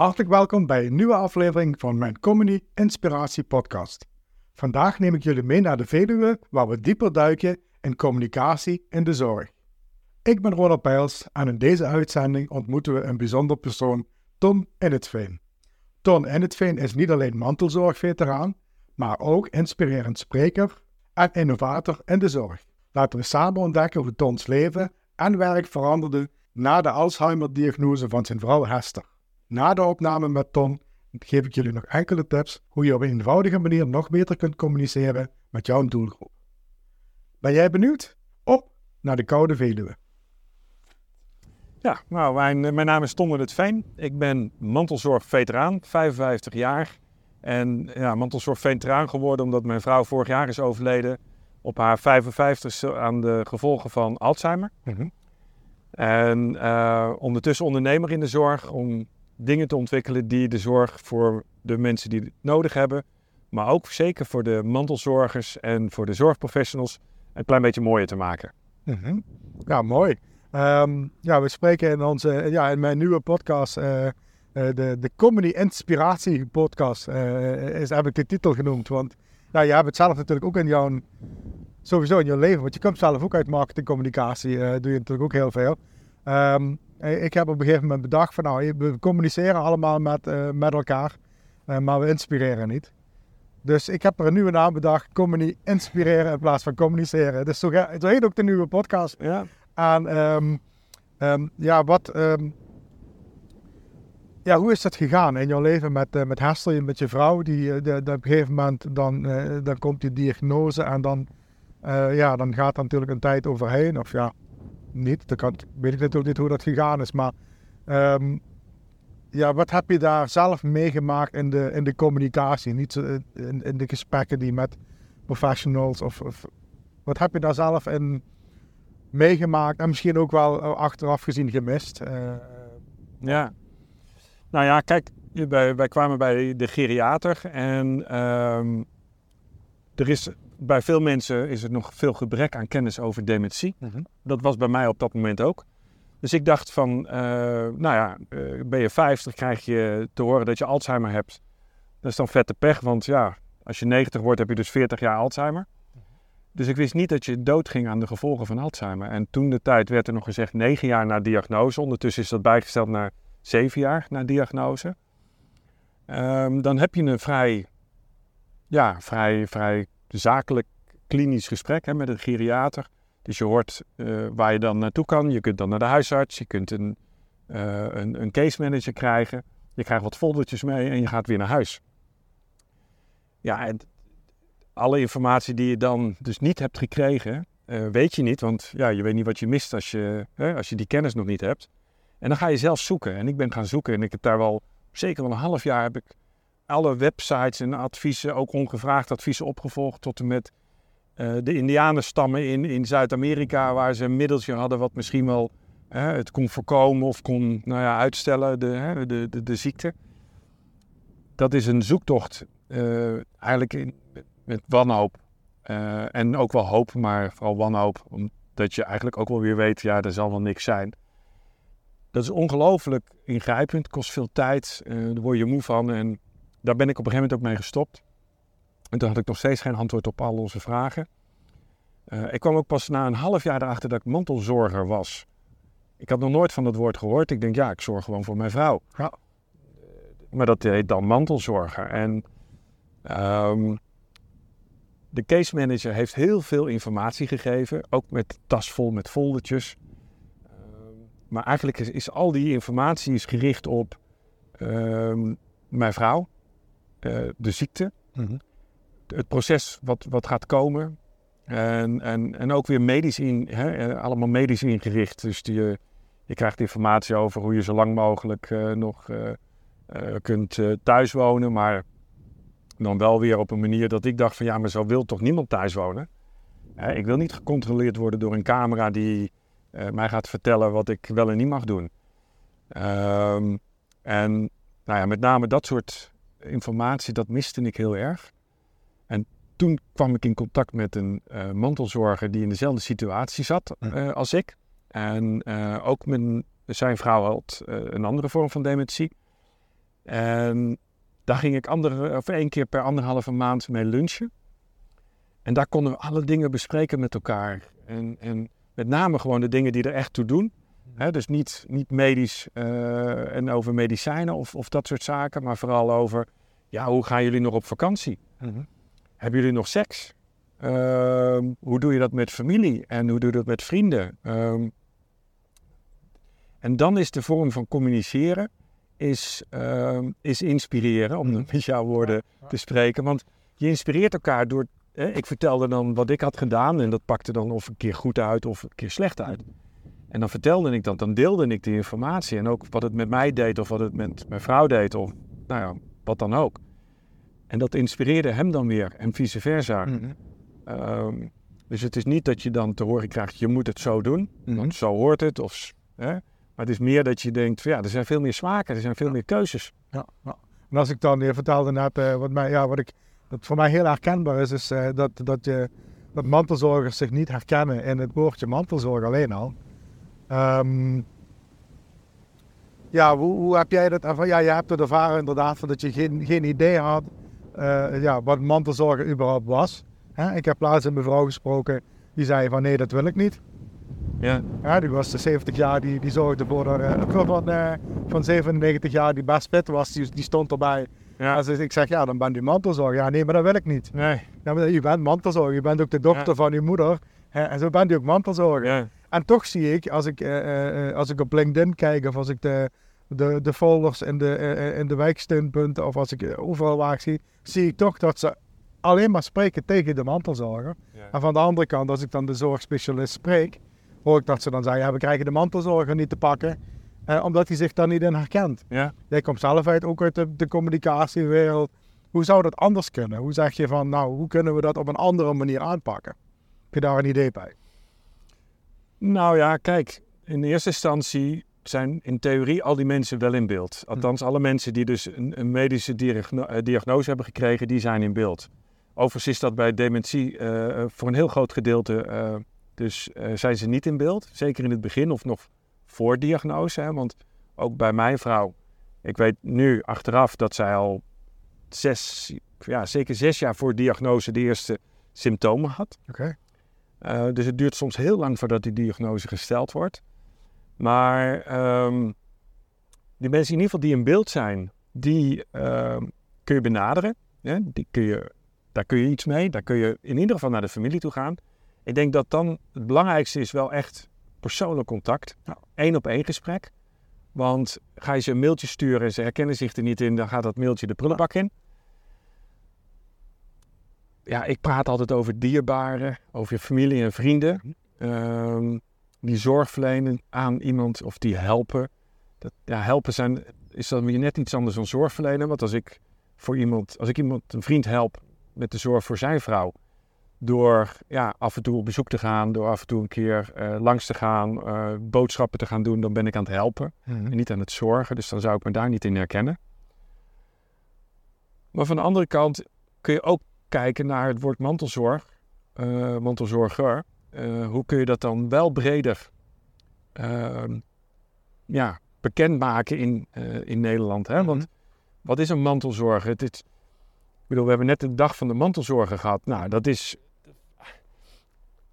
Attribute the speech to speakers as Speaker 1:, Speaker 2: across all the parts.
Speaker 1: Hartelijk welkom bij een nieuwe aflevering van mijn Comedy Inspiratie Podcast. Vandaag neem ik jullie mee naar de Veluwe, waar we dieper duiken in communicatie in de zorg. Ik ben Ronald Peils en in deze uitzending ontmoeten we een bijzonder persoon, Ton Innetveen. Ton Innetveen is niet alleen mantelzorgveteraan, maar ook inspirerend spreker en innovator in de zorg. Laten we samen ontdekken hoe Tons leven en werk veranderde na de Alzheimer-diagnose van zijn vrouw Hester. Na de opname met Ton geef ik jullie nog enkele tips hoe je op een eenvoudige manier nog beter kunt communiceren met jouw doelgroep. Ben jij benieuwd? Op naar de Koude Veluwe.
Speaker 2: Ja, nou, mijn, mijn naam is Tom het Veen. Ik ben mantelzorgveteraan, 55 jaar. En ja, mantelzorgveteraan geworden omdat mijn vrouw vorig jaar is overleden op haar 55 aan de gevolgen van Alzheimer. En uh, ondertussen ondernemer in de zorg om dingen te ontwikkelen die de zorg voor de mensen die het nodig hebben, maar ook zeker voor de mantelzorgers en voor de zorgprofessionals een klein beetje mooier te maken.
Speaker 1: Ja, mooi. Ehm, ja, we spreken in, onze, ja, in mijn nieuwe podcast, uh, uh, de, de Comedy Inspiratie Podcast, uh, is, heb ik de titel genoemd. Want ja, je hebt het zelf natuurlijk ook in jouw, sowieso in jouw leven, want je komt zelf ook uit marketingcommunicatie, doe je natuurlijk ook heel veel. Um, ik heb op een gegeven moment bedacht van nou, we communiceren allemaal met, uh, met elkaar, uh, maar we inspireren niet. Dus ik heb er een nieuwe naam bedacht, Comedy Inspireren in plaats van communiceren. Dus zo, zo heet ook de nieuwe podcast.
Speaker 2: Ja.
Speaker 1: En um, um, ja, wat, ja, hoe is dat gegaan in jouw leven met, uh, met Hester, met je vrouw? Die, de, de, op een gegeven moment dan, dan komt die diagnose en dan, ja, dan gaat er natuurlijk een tijd overheen. Of ja, niet. Dan kan, weet ik natuurlijk niet hoe dat gegaan is. Maar um, ja, wat heb je daar zelf meegemaakt in de, in de communicatie? Niet in, in de gesprekken die met professionals of, of, wat heb je daar zelf in meegemaakt en misschien ook wel achteraf gezien gemist? Uh,
Speaker 2: ja, nou ja, kijk, wij, wij kwamen bij de geriater en um, er is bij veel mensen is er nog veel gebrek aan kennis over dementie. Mm -hmm. Dat was bij mij op dat moment ook. Dus ik dacht van, uh, nou ja, uh, ben je 50, krijg je te horen dat je Alzheimer hebt. Dat is dan vette pech, want ja, als je 90 wordt heb je dus 40 jaar Alzheimer. Dus ik wist niet dat je doodging aan de gevolgen van Alzheimer. En toen de tijd werd er nog gezegd 9 jaar na diagnose. Ondertussen is dat bijgesteld naar 7 jaar na diagnose. Um, dan heb je een vrij, ja, vrij, vrij zakelijk klinisch gesprek hè, met een geriater. Dus je hoort uh, waar je dan naartoe kan. Je kunt dan naar de huisarts, je kunt een, uh, een, een case manager krijgen. Je krijgt wat foldertjes mee en je gaat weer naar huis. Ja, en alle informatie die je dan dus niet hebt gekregen, uh, weet je niet. Want ja, je weet niet wat je mist als je, hè, als je die kennis nog niet hebt. En dan ga je zelf zoeken. En ik ben gaan zoeken en ik heb daar wel, zeker wel een half jaar, heb ik alle websites en adviezen, ook ongevraagd adviezen opgevolgd tot en met uh, de indianenstammen in, in Zuid-Amerika, waar ze een middeltje hadden wat misschien wel het kon voorkomen of kon nou ja, uitstellen, de, de, de, de, ziekte. Dat is een zoektocht, eh, eigenlijk in, met wanhoop. en ook wel hoop, maar vooral wanhoop, omdat je eigenlijk ook wel weer weet, ja, er zal wel niks zijn. Dat is ongelooflijk ingrijpend, kost veel tijd, daar word je moe van en daar ben ik op een gegeven moment ook mee gestopt. En toen had ik nog steeds geen antwoord op al onze vragen. Uh, ik kwam ook pas na een half jaar erachter dat ik mantelzorger was. Ik had nog nooit van dat woord gehoord. Ik denk, ja, ik zorg gewoon voor mijn vrouw.
Speaker 1: Ja.
Speaker 2: Maar dat heet dan mantelzorger. En um, de case manager heeft heel veel informatie gegeven. Ook met tas vol met foldertjes. Um, maar eigenlijk is, is, al die informatie is gericht op um, mijn vrouw. Uh, de ziekte. Mm -hmm het proces wat, wat gaat komen. En, en, en ook weer medisch in, hè, allemaal medisch ingericht. Dus die, je krijgt informatie over hoe je zo lang mogelijk nog kunt thuis wonen. Maar dan wel weer op een manier dat ik dacht van ja, maar zo wil toch niemand thuis wonen. ik wil niet gecontroleerd worden door een camera die mij gaat vertellen wat ik wel en niet mag doen. Um, en nou ja, met name dat soort informatie, dat miste ik heel erg. En toen kwam ik in contact met een uh, mantelzorger die in dezelfde situatie zat uh, als ik. En uh, ook mijn, zijn vrouw had een andere vorm van dementie. En daar ging ik andere, of één keer per anderhalve maand mee lunchen. En daar konden we alle dingen bespreken met elkaar. En, en met name gewoon de dingen die er echt toe doen. Dus niet, niet medisch uh, en over medicijnen of, of dat soort zaken, maar vooral over, ja, hoe gaan jullie nog op vakantie? Mhm. Hebben jullie nog seks? Ehm, hoe doe je dat met familie en hoe doe je dat met vrienden? Ehm, en dan is de vorm van communiceren is, ehm, is inspireren, om mhm. met jouw woorden te spreken. Want je inspireert elkaar door. ik vertelde dan wat ik had gedaan en dat pakte dan of een keer goed uit of een keer slecht uit. En dan vertelde ik dat, dan deelde ik die informatie en ook wat het met mij deed of wat het met mijn vrouw deed of nou ja, wat dan ook. En dat inspireerde hem dan weer en vice versa. Mhm. Ehm, dus het is niet dat je dan te horen krijgt, je moet het zo doen, mm want zo hoort het. Of, hè? Maar het is meer dat je denkt, van, ja, er zijn veel meer smaken, er zijn veel meer keuzes.
Speaker 1: Ja, ja. En als ik dan, je vertelde net, uh, wat, mij, ja, wat ik, dat voor mij heel herkenbaar is, is uh, dat, dat, je, dat mantelzorgers zich niet herkennen in het woordje mantelzorg alleen al. Um, ja, hoe, hoe, heb jij dat ervaren? Ja, je hebt het ervaren inderdaad van dat je geen, geen idee had uh, ja, wat mantelzorgen überhaupt was. Ik heb laatst een mevrouw gesproken die zei van nee, dat wil ik niet. Ja. ja die was de 70 jaar, die, die zorgde voor haar, uh, van, uh, van 97 jaar, die best fit was, die, die stond erbij. Ja. Dus ik zeg, ja, dan ben je mantelzorger. Ja, nee, maar dat wil ik niet. Nee. Ja, maar je bent mantelzorger, je bent ook de dochter van je moeder. Hè, en zo bent je ook mantelzorger. Ja. En toch zie ik, als ik, uh, als ik op LinkedIn kijk of als ik de, de, de folders in de, in de wijksteunpunten of als ik overal waar zie, zie ik toch dat ze alleen maar spreken tegen de mantelzorger. En van de andere kant, als ik dan de zorgspecialist spreek, hoor ik dat ze dan zeggen, ja, we krijgen de mantelzorger niet te pakken, eh, omdat hij zich daar niet in herkent. Ja. Jij komt zelf uit, ook uit de, de communicatiewereld. Hoe zou dat anders kunnen? Hoe zeg je van, nou, hoe kunnen we dat op een andere manier aanpakken? Heb je daar een idee bij?
Speaker 2: Nou ja, kijk, in eerste instantie zijn in theorie al die mensen wel in beeld. Hm. Althans, alle mensen die dus een, een medische eh, diagnose hebben gekregen, die zijn in beeld. Overigens is dat bij dementie uh, voor een heel groot gedeelte, uh, dus uh, zijn ze niet in beeld. Zeker in het begin of nog voor diagnose. Hè? Want ook bij mijn vrouw, ik weet nu achteraf dat zij al zes, ja, zeker zes jaar voor diagnose de eerste symptomen had. Oké. Dus het duurt soms heel lang voordat die diagnose gesteld wordt. Maar um, die mensen in ieder geval die in beeld zijn, die uh, kun je benaderen. Hè? Die kun je daar kun je iets mee. Daar kun je in ieder geval naar de familie toe gaan. Ik denk dat dan het belangrijkste is wel echt persoonlijk contact. Eén op één gesprek. Want ga je ze een mailtje sturen en ze herkennen zich er niet in, dan gaat dat mailtje de prullenbak in. Ja, ik praat altijd over dierbaren, over je familie en vrienden. Um, die zorg verlenen aan iemand of die helpen. Dat, ja, helpen zijn, is dan weer net iets anders dan zorg verlenen. Want als ik voor iemand, als ik iemand, een vriend help met de zorg voor zijn vrouw. Door ja, af en toe op bezoek te gaan, door af en toe een keer uh, langs te gaan, uh, boodschappen te gaan doen, dan ben ik aan het helpen mhm. en niet aan het zorgen. Dus dan zou ik me daar niet in herkennen. Maar van de andere kant kun je ook kijken naar het woord mantelzorg, uh, mantelzorger. hoe kun je dat dan wel breder ehm, ja, bekendmaken in, in Nederland? Hè? Want mhm. wat is een mantelzorger? Het is, bedoel, we hebben net de dag van de mantelzorger gehad. Nou, dat is.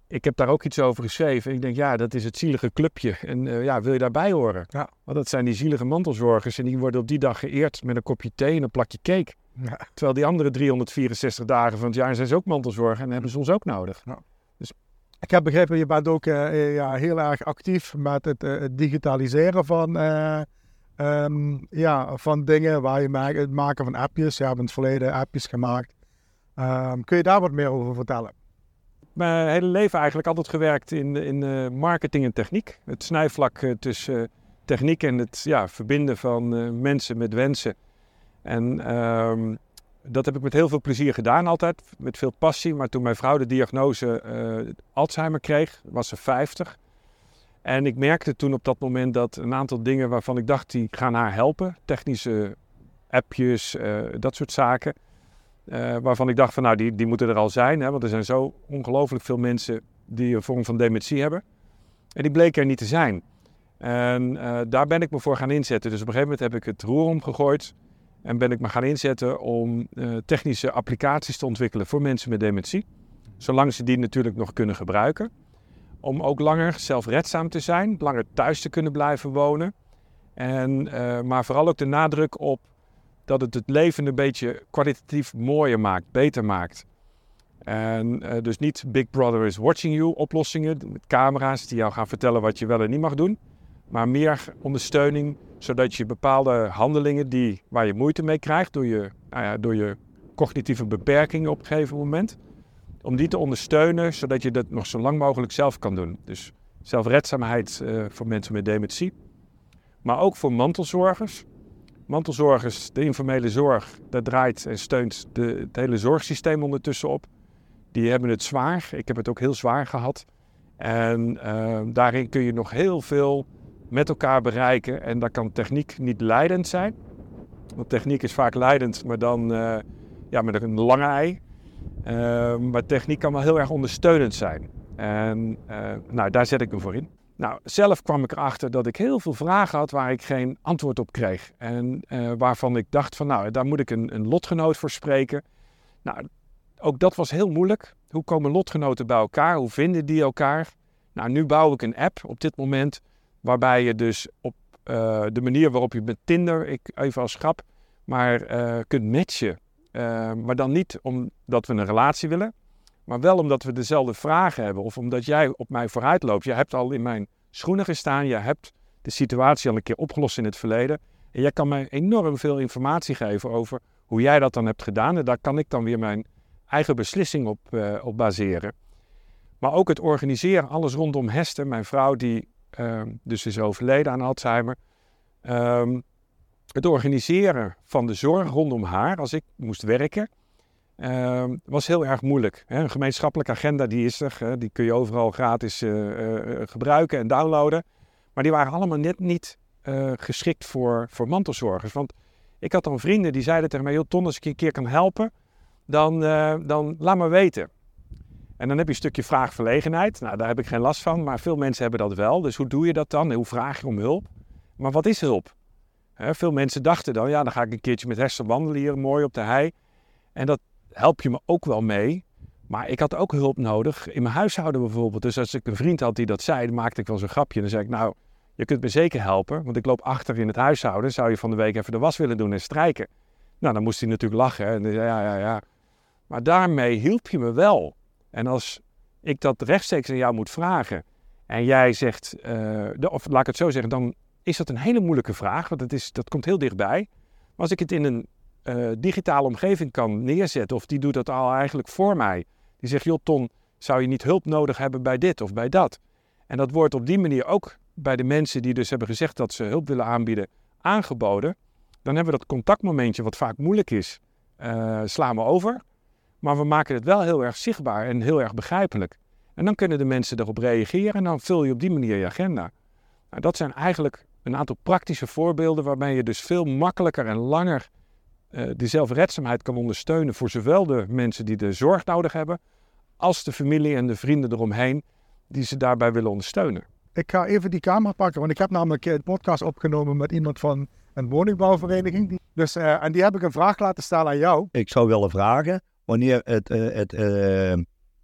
Speaker 2: Ik heb daar ook iets over geschreven. Ik denk, ja, dat is het zielige clubje. En uh, ja, wil je daarbij horen? Ja. Want dat zijn die zielige mantelzorgers. En die worden op die dag geëerd met een kopje thee en een plakje cake. Ja. Terwijl die andere 364 dagen van het jaar zijn ze ook mantelzorger en hebben ze ons ook nodig. Ja.
Speaker 1: Dus... Ik heb begrepen, je bent ook uh, ja, heel erg actief met het, uh, het digitaliseren van Um, ja, van dingen waar je maakt, het maken van appjes. Je hebt in het verleden appjes gemaakt. Um, kun je daar wat meer over vertellen?
Speaker 2: Mijn hele leven eigenlijk altijd gewerkt in, in marketing en techniek. Het snijvlak tussen techniek en het ja, verbinden van mensen met wensen. En um, dat heb ik met heel veel plezier gedaan altijd, met veel passie. Maar toen mijn vrouw de diagnose Alzheimer kreeg, was ze 50. En ik merkte toen op dat moment dat een aantal dingen waarvan ik dacht die gaan haar helpen, technische appjes, uh, dat soort zaken, uh, waarvan ik dacht van nou die, die moeten er al zijn, hè, want er zijn zo ongelooflijk veel mensen die een vorm van dementie hebben. En die bleken er niet te zijn. En daar ben ik me voor gaan inzetten. Dus op een gegeven moment heb ik het roer omgegooid En ben ik me gaan inzetten om uh, technische applicaties te ontwikkelen voor mensen met dementie. Zolang ze die natuurlijk nog kunnen gebruiken. Om ook langer zelfredzaam te zijn, langer thuis te kunnen blijven wonen. En, uh, maar vooral ook de nadruk op dat het het leven een beetje kwalitatief mooier maakt, beter maakt. En uh, dus niet Big Brother is watching you oplossingen met camera's die jou gaan vertellen wat je wel en niet mag doen. Maar meer ondersteuning, zodat je bepaalde handelingen die, waar je moeite mee krijgt door je, nou ja, door je cognitieve beperkingen op een gegeven moment, om die te ondersteunen, zodat je dat nog zo lang mogelijk zelf kan doen. Dus zelfredzaamheid uh, voor mensen met dementie. Maar ook voor mantelzorgers. Mantelzorgers, de informele zorg, daar draait en steunt de, het hele zorgsysteem ondertussen op. Die hebben het zwaar. Ik heb het ook heel zwaar gehad. En uh, daarin kun je nog heel veel met elkaar bereiken. En daar kan techniek niet leidend zijn. Want techniek is vaak leidend, maar dan uh, ja, met een lange ei. Uh, maar techniek kan wel heel erg ondersteunend zijn. En nou, daar zet ik me voor in. Nou, zelf kwam ik erachter dat ik heel veel vragen had waar ik geen antwoord op kreeg. En waarvan ik dacht van nou, daar moet ik een, een lotgenoot voor spreken. Nou, ook dat was heel moeilijk. Hoe komen lotgenoten bij elkaar? Hoe vinden die elkaar? Nou, nu bouw ik een app op dit moment waarbij je dus op uh, de manier waarop je met Tinder, ik even als grap, maar uh, kunt matchen. Uh, maar dan niet omdat we een relatie willen, maar wel omdat we dezelfde vragen hebben of omdat jij op mij vooruit loopt. Je hebt al in mijn schoenen gestaan, je hebt de situatie al een keer opgelost in het verleden. En jij kan mij enorm veel informatie geven over hoe jij dat dan hebt gedaan. En daar kan ik dan weer mijn eigen beslissing op, op baseren. Maar ook het organiseren, alles rondom Hester, mijn vrouw die uh, dus is overleden aan Alzheimer. Um, het organiseren van de zorg rondom haar, als ik moest werken, uh, was heel erg moeilijk. Een gemeenschappelijke agenda die is er, die kun je overal gratis uh, gebruiken en downloaden. Maar die waren allemaal net niet geschikt voor, voor mantelzorgers. Want ik had dan vrienden die zeiden tegen mij, Ton, als ik je een keer kan helpen, dan, dan laat me weten. En dan heb je een stukje vraagverlegenheid. Nou, daar heb ik geen last van, maar veel mensen hebben dat wel. Dus hoe doe je dat dan? Hoe vraag je om hulp? Maar wat is hulp? He, veel mensen dachten dan, ja, dan ga ik een keertje met Hester wandelen hier mooi op de hei. En dat help je me ook wel mee. Maar ik had ook hulp nodig in mijn huishouden bijvoorbeeld. Dus als ik een vriend had die dat zei, dan maakte ik wel zo'n grapje. Dan zei ik, nou, je kunt me zeker helpen, want ik loop achter in het huishouden. Zou je van de week even de was willen doen en strijken? Nou, dan moest hij natuurlijk lachen. En zei, ja, ja, ja. Maar daarmee hielp je me wel. En als ik dat rechtstreeks aan jou moet vragen en jij zegt, uh, of laat ik het zo zeggen, dan is dat een hele moeilijke vraag, want het is, dat komt heel dichtbij. Maar als ik het in een uh, digitale omgeving kan neerzetten, of die doet dat al eigenlijk voor mij, die zegt, joh Ton, zou je niet hulp nodig hebben bij dit of bij dat? En dat wordt op die manier ook bij de mensen die dus hebben gezegd dat ze hulp willen aanbieden, aangeboden. Dan hebben we dat contactmomentje, wat vaak moeilijk is, uh, slaan we over. Maar we maken het wel heel erg zichtbaar en heel erg begrijpelijk. En dan kunnen de mensen erop reageren en dan vul je op die manier je agenda. Nou, dat zijn eigenlijk een aantal praktische voorbeelden waarmee je dus veel makkelijker en langer uh, de zelfredzaamheid kan ondersteunen voor zowel de mensen die de zorg nodig hebben, als de familie en de vrienden eromheen die ze daarbij willen ondersteunen.
Speaker 1: Ik ga even die camera pakken, want ik heb namelijk een podcast opgenomen met iemand van een woningbouwvereniging. Dus, uh, en die heb ik een vraag laten stellen aan jou.
Speaker 3: Ik zou willen vragen, wanneer het, uh, het, uh,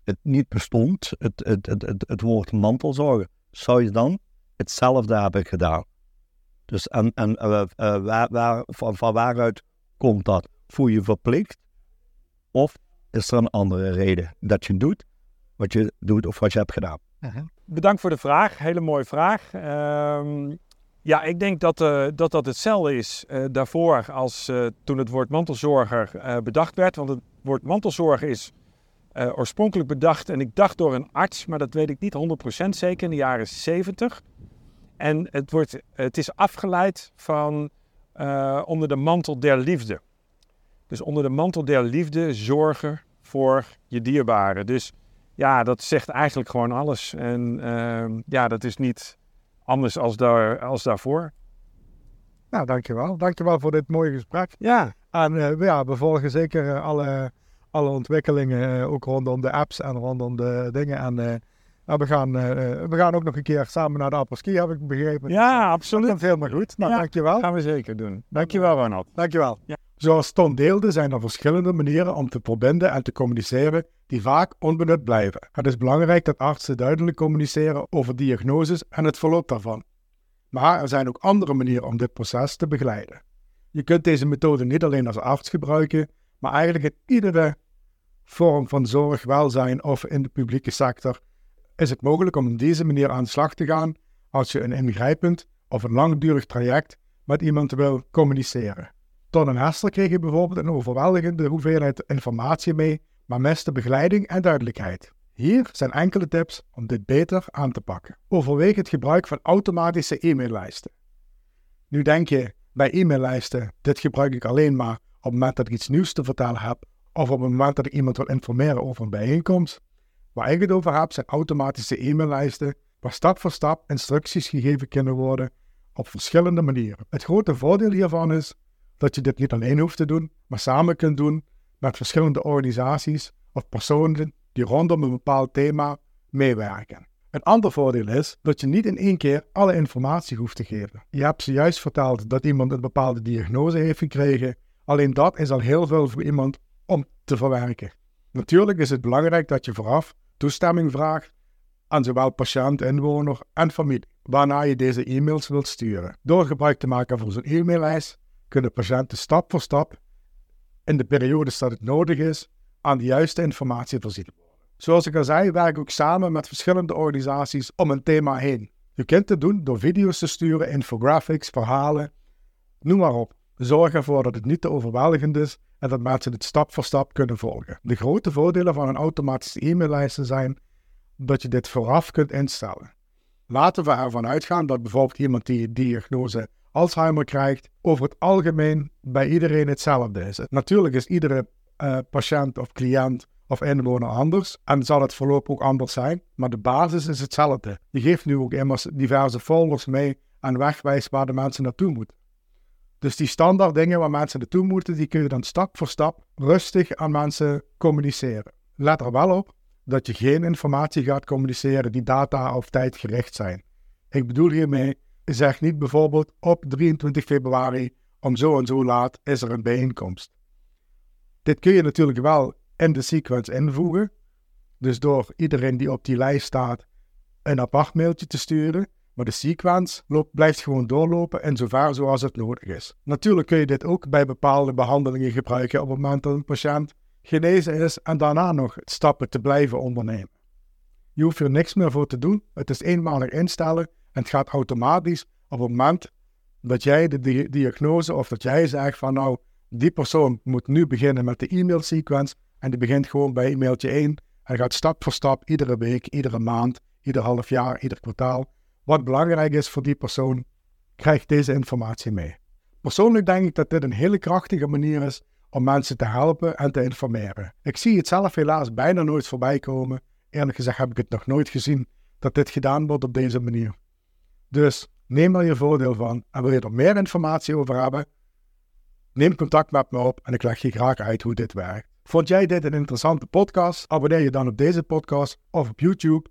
Speaker 3: het niet bestond, het, het, het, het, het woord mantelzorgen, zou je dan hetzelfde hebben gedaan? Dus en, en uh, waar, waar, van, van waaruit komt dat? Voel je verplicht? Of is er een andere reden dat je doet wat je doet of wat je hebt gedaan?
Speaker 2: -huh. Bedankt voor de vraag, hele mooie vraag. Um, ja, ik denk dat dat, dat hetzelfde is daarvoor als toen het woord mantelzorger bedacht werd. Want het woord mantelzorger is oorspronkelijk bedacht en ik dacht door een arts, maar dat weet ik niet 100% zeker, in de jaren 70. En het, wordt, het is afgeleid van onder de mantel der liefde. Dus onder de mantel der liefde zorgen voor je dierbaren. Dus ja, dat zegt eigenlijk gewoon alles. En ehm, ja, dat is niet anders als, daar, als daarvoor.
Speaker 1: Nou, dankjewel. Dankjewel voor dit mooie gesprek.
Speaker 2: Ja.
Speaker 1: En uh, ja, we volgen zeker uh, alle, alle ontwikkelingen, uh, ook rondom de apps en rondom de dingen. En nou, we, gaan, we gaan ook nog een keer samen naar de apres-ski, heb ik begrepen.
Speaker 2: Ja, absoluut.
Speaker 1: Dat komt helemaal goed. Nou,
Speaker 2: ja,
Speaker 1: dankjewel.
Speaker 2: gaan we zeker doen. Dankjewel, Ronald.
Speaker 1: Dankjewel. Ja. Zoals Ton deelde zijn er verschillende manieren om te verbinden en te communiceren die vaak onbenut blijven. Het is belangrijk dat artsen duidelijk communiceren over diagnoses en het verloop daarvan. Maar er zijn ook andere manieren om dit proces te begeleiden. Je kunt deze methode niet alleen als arts gebruiken, maar eigenlijk in iedere vorm van zorg, welzijn of in de publieke sector is het mogelijk om op deze manier aan de slag te gaan als je een ingrijpend of een langdurig traject met iemand wil communiceren. Ton en Hester kregen bijvoorbeeld een overweldigende hoeveelheid informatie mee, maar miste begeleiding en duidelijkheid. Hier zijn enkele tips om dit beter aan te pakken. Overweeg het gebruik van automatische e-maillijsten. Nu denk je bij e-maillijsten, dit gebruik ik alleen maar op het moment dat ik iets nieuws te vertellen heb of op het moment dat ik iemand wil informeren over een bijeenkomst. Waar ik het over heb zijn automatische e-maillijsten waar stap voor stap instructies gegeven kunnen worden op verschillende manieren. Het grote voordeel hiervan is dat je dit niet alleen hoeft te doen, maar samen kunt doen met verschillende organisaties of personen die rondom een bepaald thema meewerken. Een ander voordeel is dat je niet in één keer alle informatie hoeft te geven. Je hebt zojuist verteld dat iemand een bepaalde diagnose heeft gekregen. Alleen dat is al heel veel voor iemand om te verwerken. Natuurlijk is het belangrijk dat je vooraf toestemming vraagt aan zowel patiënt, inwoner en familie, waarna je deze e-mails wilt sturen. Door gebruik te maken van zo'n e-maillijst kunnen patiënten stap voor stap, in de periodes dat het nodig is, aan de juiste informatie voorzien. Zoals ik al zei, werk ik ook samen met verschillende organisaties om een thema heen. Je kunt het doen door video's te sturen, infographics, verhalen, noem maar op. Zorg ervoor dat het niet te overweldigend is en dat mensen het stap voor stap kunnen volgen. De grote voordelen van een automatische e-maillijst zijn dat je dit vooraf kunt instellen. Laten we ervan uitgaan dat bijvoorbeeld iemand die diagnose Alzheimer krijgt, over het algemeen bij iedereen hetzelfde is. Natuurlijk is iedere uh, patiënt of cliënt of inwoner anders en zal het verloop ook anders zijn, maar de basis is hetzelfde. Je geeft nu ook immers diverse folders mee en wegwijst waar de mensen naartoe moeten. Dus die standaard dingen waar mensen naartoe moeten, die kun je dan stap voor stap rustig aan mensen communiceren. Let er wel op dat je geen informatie gaat communiceren die data of tijd gericht zijn. Ik bedoel hiermee, zeg niet bijvoorbeeld op 23 februari om zo en zo laat is er een bijeenkomst. Dit kun je natuurlijk wel in de sequence invoegen. Dus door iedereen die op die lijst staat een apart mailtje te sturen. Maar de sequence loopt, blijft gewoon doorlopen in zover zoals het nodig is. Natuurlijk kun je dit ook bij bepaalde behandelingen gebruiken op het moment dat een patiënt genezen is en daarna nog stappen te blijven ondernemen. Je hoeft er niks meer voor te doen. Het is eenmalig instellen en het gaat automatisch op het moment dat jij de diagnose of dat jij zegt van nou, die persoon moet nu beginnen met de e-mail sequence en die begint gewoon bij e-mailtje 1 en gaat stap voor stap iedere week, iedere maand, ieder half jaar, ieder kwartaal. Wat belangrijk is voor die persoon, krijgt deze informatie mee. Persoonlijk denk ik dat dit een hele krachtige manier is om mensen te helpen en te informeren. Ik zie het zelf helaas bijna nooit voorbij komen. Eerlijk gezegd heb ik het nog nooit gezien dat dit gedaan wordt op deze manier. Dus neem er je voordeel van en wil je er meer informatie over hebben, neem contact met me op en ik leg je graag uit hoe dit werkt. Vond jij dit een interessante podcast? Abonneer je dan op deze podcast of op YouTube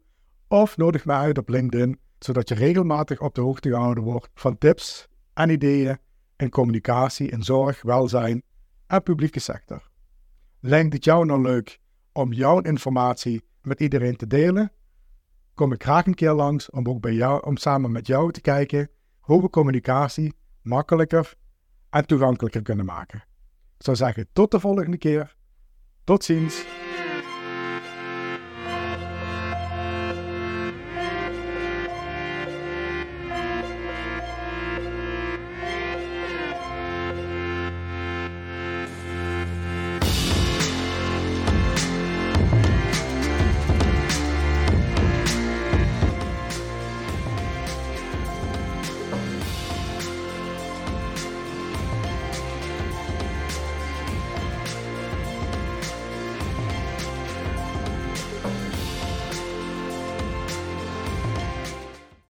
Speaker 1: of nodig mij uit op LinkedIn, zodat je regelmatig op de hoogte gehouden wordt van tips en ideeën in communicatie, in zorg, welzijn en publieke sector. Lijkt het jou nou leuk om jouw informatie met iedereen te delen? Kom ik graag een keer langs om ook bij jou, om samen met jou te kijken hoe we communicatie makkelijker en toegankelijker kunnen maken. Ik zou zeggen tot de volgende keer. Tot ziens.